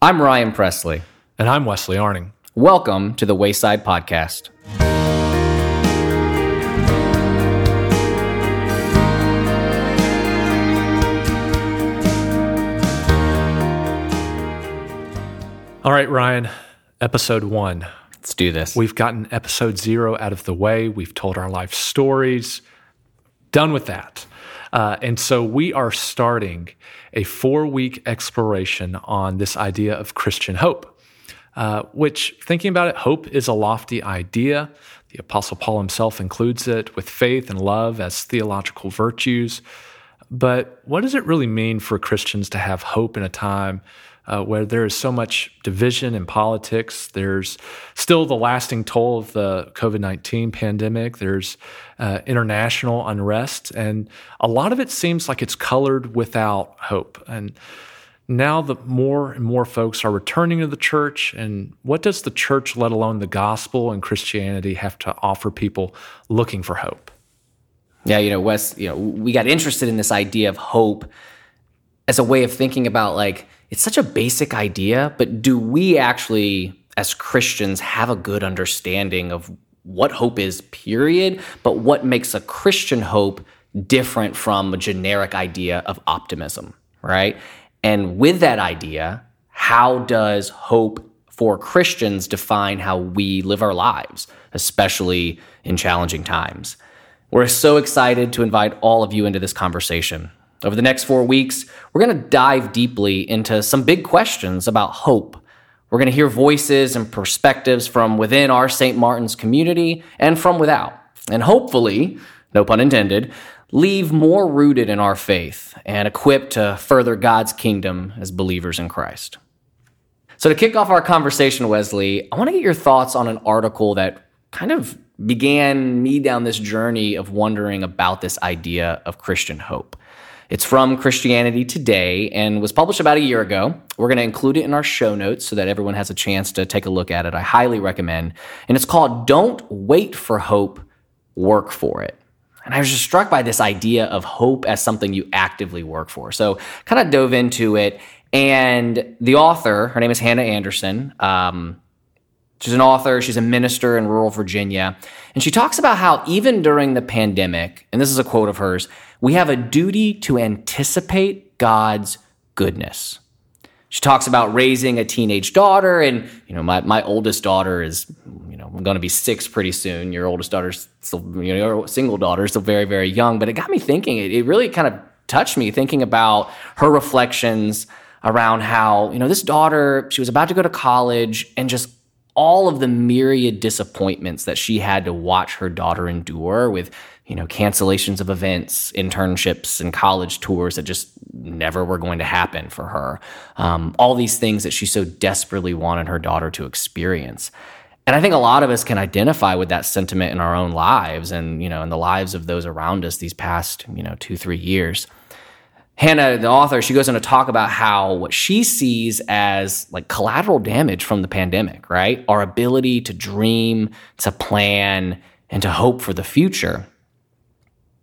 I'm Ryan Presly. And I'm Wesley Arning. Welcome to the Wayside Podcast. All right, Ryan, episode one. Let's do this. We've gotten episode zero out of the way. We've told our life stories. Done with that. Uh, and so we are starting a four week exploration on this idea of Christian hope, uh, which, thinking about it, hope is a lofty idea. The Apostle Paul himself includes it with faith and love as theological virtues. But what does it really mean for Christians to have hope in a time uh, where there is so much division in politics. There's still the lasting toll of the COVID 19 pandemic. There's uh, international unrest. And a lot of it seems like it's colored without hope. And now the more and more folks are returning to the church and what does the church let alone the gospel and christianity have to offer people looking for hope yeah you know wes you know we got interested in this idea of hope as a way of thinking about like it's such a basic idea, but do we actually, as Christians, have a good understanding of what hope is, period, but what makes a Christian hope different from a generic idea of optimism, right? And with that idea, how does hope for Christians define how we live our lives, especially in challenging times? We're so excited to invite all of you into this conversation. Over the next four weeks, we're going to dive deeply into some big questions about hope. We're going to hear voices and perspectives from within our St. Martin's community and from without. And hopefully, no pun intended, leave more rooted in our faith and equipped to further God's kingdom as believers in Christ. So, to kick off our conversation, Wesley, I want to get your thoughts on an article that kind of began me down this journey of wondering about this idea of Christian hope. It's from Christianity Today and was published about a year ago. We're going to include it in our show notes so that everyone has a chance to take a look at it. I highly recommend. And it's called Don't Wait for Hope, Work for It. And I was just struck by this idea of hope as something you actively work for. So kind of dove into it. And the author, her name is Hannah Anderson. Um, she's an author, she's a minister in rural Virginia. And she talks about how even during the pandemic, and this is a quote of hers, we have a duty to anticipate God's goodness. She talks about raising a teenage daughter, and you know, my, my oldest daughter is, you know, I'm to be six pretty soon. Your oldest daughter's still, you know, your single daughter is still very, very young. But it got me thinking. It, it really kind of touched me thinking about her reflections around how, you know, this daughter, she was about to go to college, and just all of the myriad disappointments that she had to watch her daughter endure with you know, cancellations of events, internships, and college tours that just never were going to happen for her. Um, all these things that she so desperately wanted her daughter to experience. And I think a lot of us can identify with that sentiment in our own lives and, you know, in the lives of those around us these past, you know, two, three years. Hannah, the author, she goes on to talk about how what she sees as like collateral damage from the pandemic, right? Our ability to dream, to plan, and to hope for the future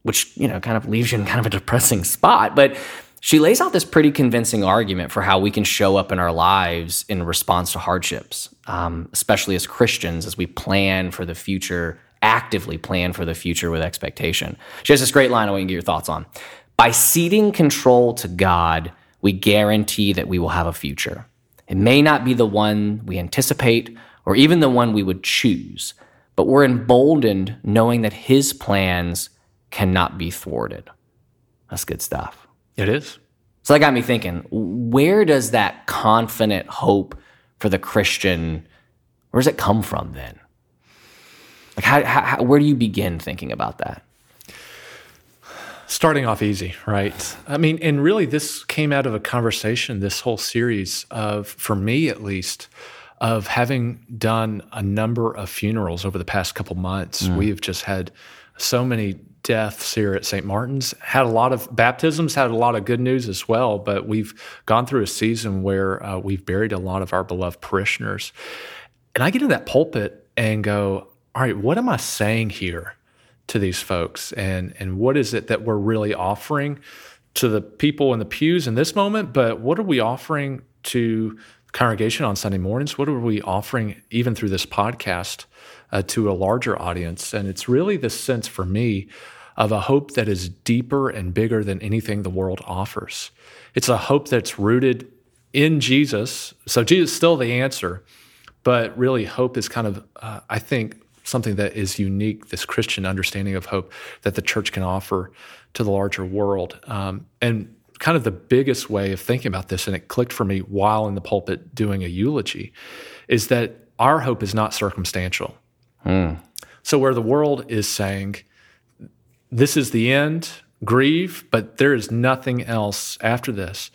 which, you know, kind of leaves you in kind of a depressing spot. But she lays out this pretty convincing argument for how we can show up in our lives in response to hardships, um, especially as Christians, as we plan for the future, actively plan for the future with expectation. She has this great line I want to get your thoughts on. By ceding control to God, we guarantee that we will have a future. It may not be the one we anticipate or even the one we would choose, but we're emboldened knowing that His plans cannot be thwarted. That's good stuff. It is. So that got me thinking, where does that confident hope for the Christian, where does it come from then? Like how, how where do you begin thinking about that? Starting off easy, right? I mean, and really this came out of a conversation, this whole series of, for me at least, of having done a number of funerals over the past couple months. Mm. We've just had so many deaths here at St. Martin's. Had a lot of baptisms, had a lot of good news as well, but we've gone through a season where uh, we've buried a lot of our beloved parishioners. And I get in that pulpit and go, all right, what am I saying here to these folks? And, and what is it that we're really offering to the people in the pews in this moment? But what are we offering to congregation on Sunday mornings? What are we offering, even through this podcast, uh, to a larger audience? And it's really this sense for me of a hope that is deeper and bigger than anything the world offers. It's a hope that's rooted in Jesus. So Jesus is still the answer, but really hope is kind of, uh, I think, something that is unique, this Christian understanding of hope that the church can offer to the larger world. Um, and kind of the biggest way of thinking about this, and it clicked for me while in the pulpit doing a eulogy, is that our hope is not circumstantial. Mm. So, where the world is saying, this is the end, grieve, but there is nothing else after this.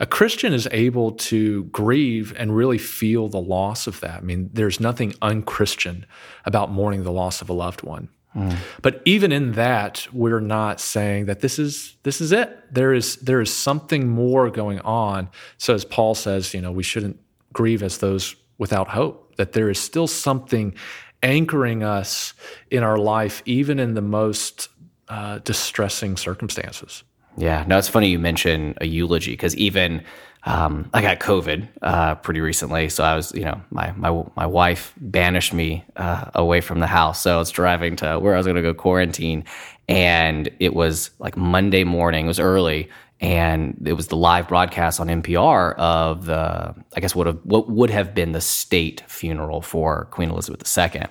A Christian is able to grieve and really feel the loss of that. I mean, there's nothing unchristian about mourning the loss of a loved one. Mm. But even in that, we're not saying that this is this is it. There is there is something more going on. So as Paul says, you know, we shouldn't grieve as those without hope. That there is still something anchoring us in our life, even in the most uh, distressing circumstances. Yeah, no, it's funny you mention a eulogy because even um, I got COVID uh, pretty recently, so I was, you know, my my my wife banished me uh, away from the house, so I was driving to where I was going to go quarantine, and it was like Monday morning. It was early, and it was the live broadcast on NPR of the, I guess what have, what would have been the state funeral for Queen Elizabeth II,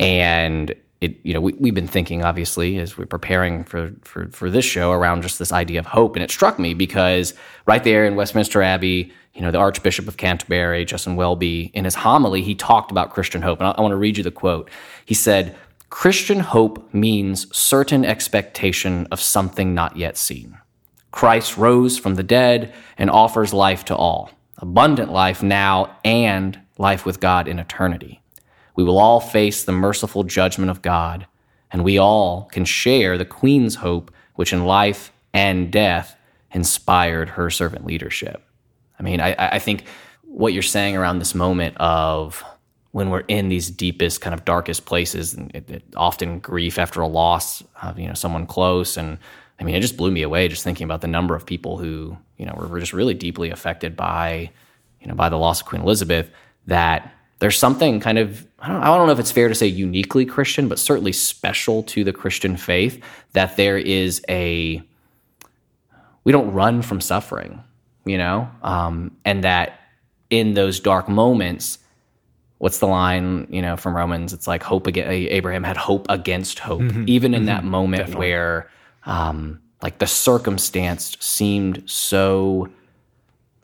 and it, you know, we, we've been thinking obviously as we're preparing for, for, for this show around just this idea of hope. And it struck me because right there in Westminster Abbey, you know, the Archbishop of Canterbury, Justin Welby, in his homily, he talked about Christian hope. And I, I want to read you the quote. He said, Christian hope means certain expectation of something not yet seen. Christ rose from the dead and offers life to all, abundant life now and life with God in eternity we will all face the merciful judgment of God, and we all can share the Queen's hope, which in life and death inspired her servant leadership. I mean, I, I think what you're saying around this moment of when we're in these deepest, kind of darkest places, and it, it, often grief after a loss of you know someone close, and I mean, it just blew me away just thinking about the number of people who you know were, were just really deeply affected by you know by the loss of Queen Elizabeth. That there's something kind of I don't, I don't know if it's fair to say uniquely Christian, but certainly special to the Christian faith that there is a we don't run from suffering, you know, um, and that in those dark moments, what's the line, you know, from Romans? It's like hope against Abraham had hope against hope, mm-hmm. even in mm-hmm. that moment Definitely. where, um, like the circumstance seemed so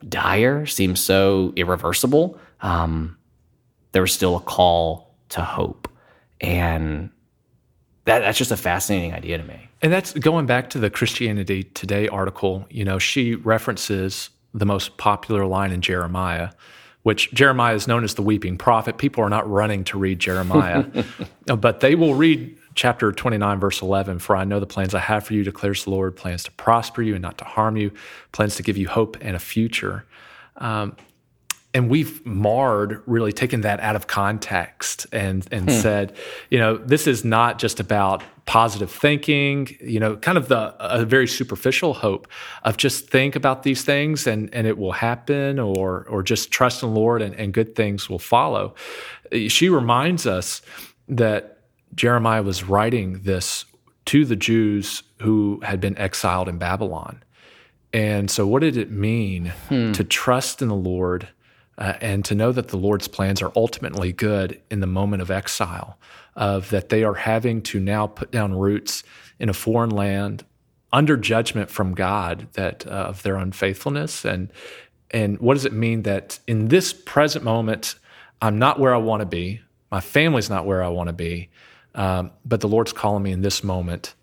dire, seemed so irreversible. Um, there was still a call to hope. And that, that's just a fascinating idea to me. And that's going back to the Christianity Today article. You know, she references the most popular line in Jeremiah, which Jeremiah is known as the weeping prophet. People are not running to read Jeremiah, but they will read chapter 29, verse 11 For I know the plans I have for you, declares the Lord plans to prosper you and not to harm you, plans to give you hope and a future. Um, and we've marred really taken that out of context and and hmm. said you know this is not just about positive thinking you know kind of the a very superficial hope of just think about these things and and it will happen or or just trust in the lord and, and good things will follow she reminds us that jeremiah was writing this to the jews who had been exiled in babylon and so what did it mean hmm. to trust in the lord uh, and to know that the Lord's plans are ultimately good in the moment of exile, of that they are having to now put down roots in a foreign land under judgment from God that uh, of their unfaithfulness. And and what does it mean that in this present moment I'm not where I want to be, my family's not where I want to be, um, but the Lord's calling me in this moment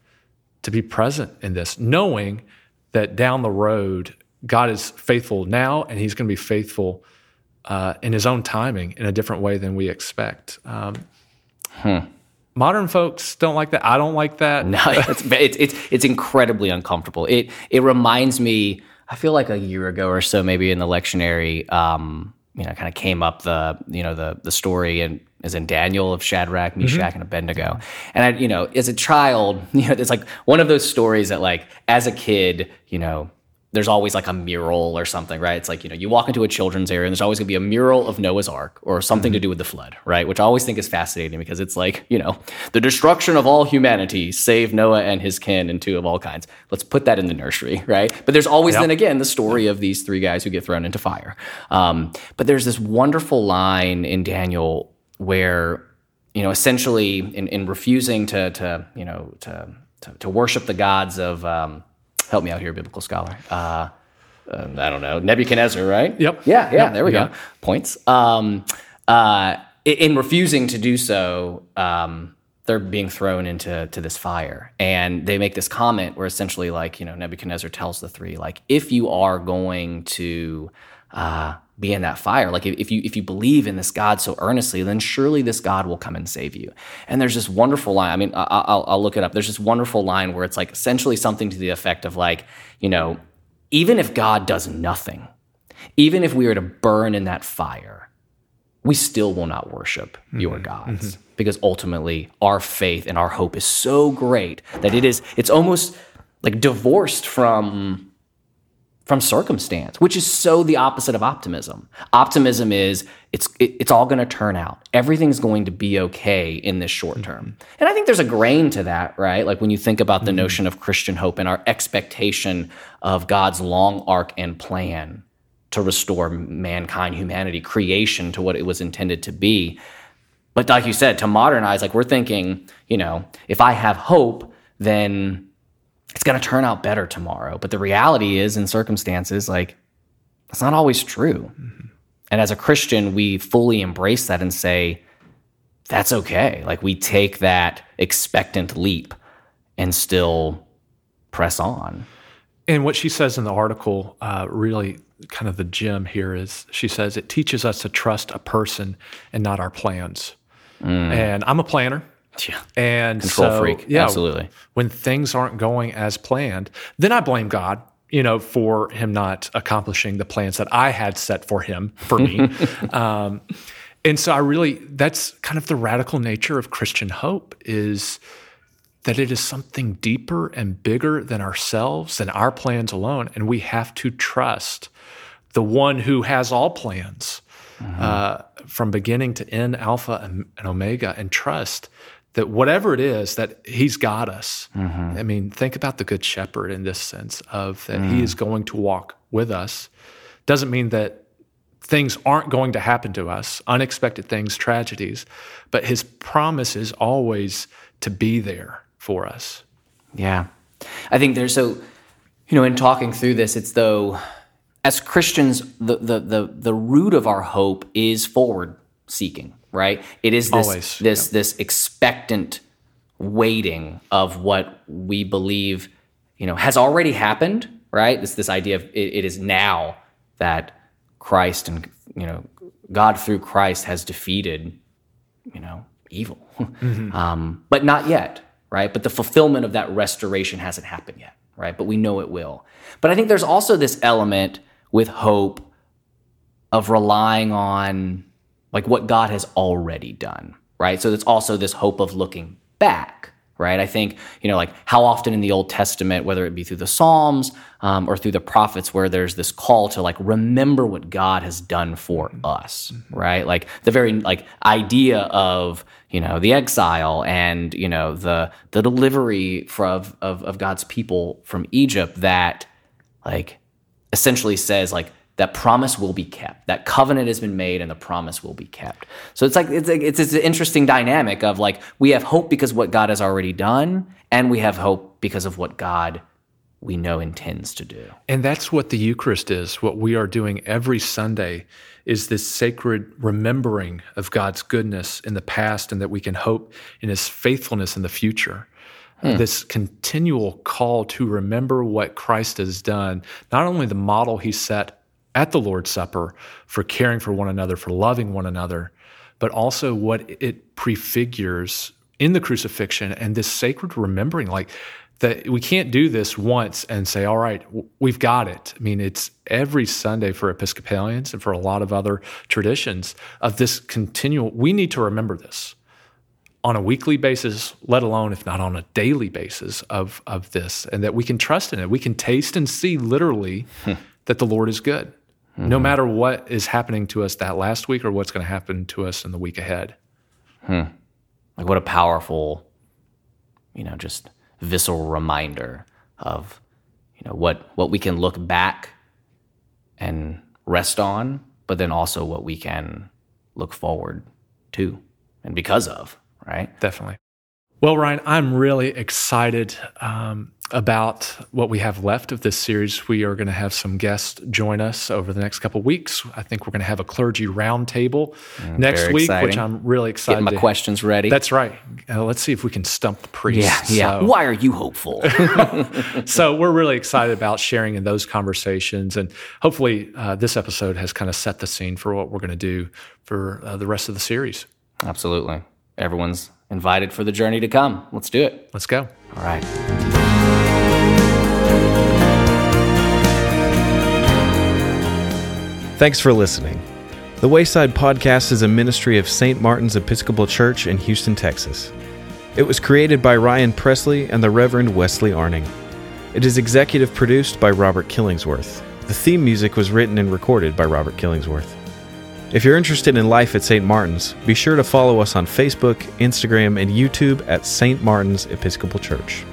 to be present in this, knowing that down the road God is faithful now and He's going to be faithful uh, in his own timing in a different way than we expect. Um, hmm. Modern folks don't like that. I don't like that. No, it's, it's, it's it's incredibly uncomfortable. It it reminds me. I feel like a year ago or so, maybe in the lectionary, um, you know, kind of came up the you know the the story and is in Daniel of Shadrach, mm-hmm. Meshach, mm-hmm. and Abednego. And I, you know, as a child, you know, it's like one of those stories that like as a kid, you know, there's always like a mural or something, right? It's like, you know, you walk into a children's area and there's always gonna be a mural of Noah's Ark or something to do with the flood, right? Which I always think is fascinating because it's like, you know, the destruction of all humanity, save Noah and his kin and two of all kinds. Let's put that in the nursery, right? But there's always then again the story of these three guys who get thrown into fire. Um, but there's this wonderful line in Daniel where, you know, essentially in, in refusing to, to, you know, to, to, to worship the gods of, um, help me out here, biblical scholar. Uh, uh, I don't know, Nebuchadnezzar, right? Yep. Yeah, yeah, Yep. there we Yeah. go. Points. Um, uh, in refusing to do so, um, they're being thrown into to this fire, and they make this comment where essentially, like you know, Nebuchadnezzar tells the three, like, if you are going to uh, be in that fire, like if, you if you believe in this God so earnestly, then surely this God will come and save you. And there's this wonderful line. I mean, I'll, I'll look it up. There's this wonderful line where it's like essentially something to the effect of like, you know, even if God does nothing, even if we were to burn in that fire, we still will not worship mm-hmm. your mm-hmm. gods because ultimately our faith and our hope is so great that it is it's almost like divorced from from circumstance which is so the opposite of optimism. Optimism is it's it, it's all going to turn out. Everything's going to be okay in this short term. Mm-hmm. And i think there's a grain to that right? Like when you think about the mm-hmm. notion of christian hope and our expectation of god's long arc and plan to restore mankind, humanity, creation to what it was intended to be. But like you said, to modernize, like we're thinking, you know, if I have hope, then it's going to turn out better tomorrow. But the reality is, in circumstances, like it's not always true. And as a Christian, we fully embrace that and say, that's okay. Like we take that expectant leap and still press on. And what she says in the article, uh, really kind of the gem here is she says it teaches us to trust a person and not our plans. And I'm a planner. Yeah. And Control so, freak. Yeah, Absolutely. When things aren't going as planned, then I blame God, you know, for him not accomplishing the plans that I had set for him, for me. um, and so I really, that's kind of the radical nature of Christian hope is that it is something deeper and bigger than ourselves, and our plans alone. And we have to trust the one who has all plans uh, from beginning to end, Alpha and, and Omega, and trust that whatever it is that he's got us. Mm-hmm. I mean, think about the good shepherd in this sense of that he mm. is going to walk with us. Doesn't mean that things aren't going to happen to us, unexpected things, tragedies, but his promise is always to be there for us. Yeah. I think there's so, you know, in talking through this, it's though, as Christians, the, the, the, the root of our hope is forward seeking, right? It is this, Always, this, this expectant waiting of what we believe, you know, has already happened, right? This, this idea of it, it is now that Christ and, you know, God through Christ has defeated you know, evil. um, but not yet, right? But the fulfillment of that restoration hasn't happened yet, right? But we know it will. But I think there's also this element with hope of relying on like what God has already done, right? So it's also this hope of looking back, right? I think, you know, like how often in the Old Testament, whether it be through the Psalms um, or through the prophets, where there's this call to like remember what God has done for us, right? Like the very like idea of, you know, the exile and, you know, the the delivery for, of, of, of God's people from Egypt that like essentially says like that promise will be kept that covenant has been made and the promise will be kept so it's like it's like, it's, it's an interesting dynamic of like we have hope because what god has already done and we have hope because of what god we know intends to do And that's what the Eucharist is. What we are doing every Sunday is this sacred remembering of God's goodness in the past and that we can hope in his faithfulness in the future. Hmm. This continual call to remember what Christ has done, not only the model he set at the Lord's Supper for caring for one another, for loving one another, but also what it prefigures in the crucifixion and this sacred remembering. Like, that we can't do this once and say, all right, we've got it. I mean, it's every Sunday for Episcopalians and for a lot of other traditions of this continual, we need to remember this on a weekly basis, let alone if not on a daily basis of, of this, and that we can trust in it. We can taste and see literally hmm. that the Lord is good, no matter what is happening to us that last week or what's going to happen to us in the week ahead. Like what a powerful, you know, just visceral reminder of, you know, what what we can look back and rest on, but then also what we can look forward to and because of, right? Definitely. Well, Ryan, I'm really excited um, about what we have left of this series. We are going to have some guests join us over the next couple of weeks. I think we're going to have a clergy roundtable next week, exciting. which I'm really excited. Getting my to- questions ready. That's right. Uh, let's see if we can stump the priest. yeah, yeah. So- Why are you hopeful? so we're really excited about sharing in those conversations and hopefully uh, this episode has kind of set the scene for what we're going to do for uh, the rest of the series Absolutely. Everyone's invited for the journey to come. Let's do it. let's go All right. Thanks for listening. The Wayside Podcast is a ministry of St. Martin's Episcopal Church in Houston, Texas. It was created by Ryan Presly and the Reverend Wesley Arning. It is executive produced by Robert Killingsworth. The theme music was written and recorded by Robert Killingsworth. If you're interested in life at St. Martin's, be sure to follow us on Facebook, Instagram, and YouTube at St. Martin's Episcopal Church.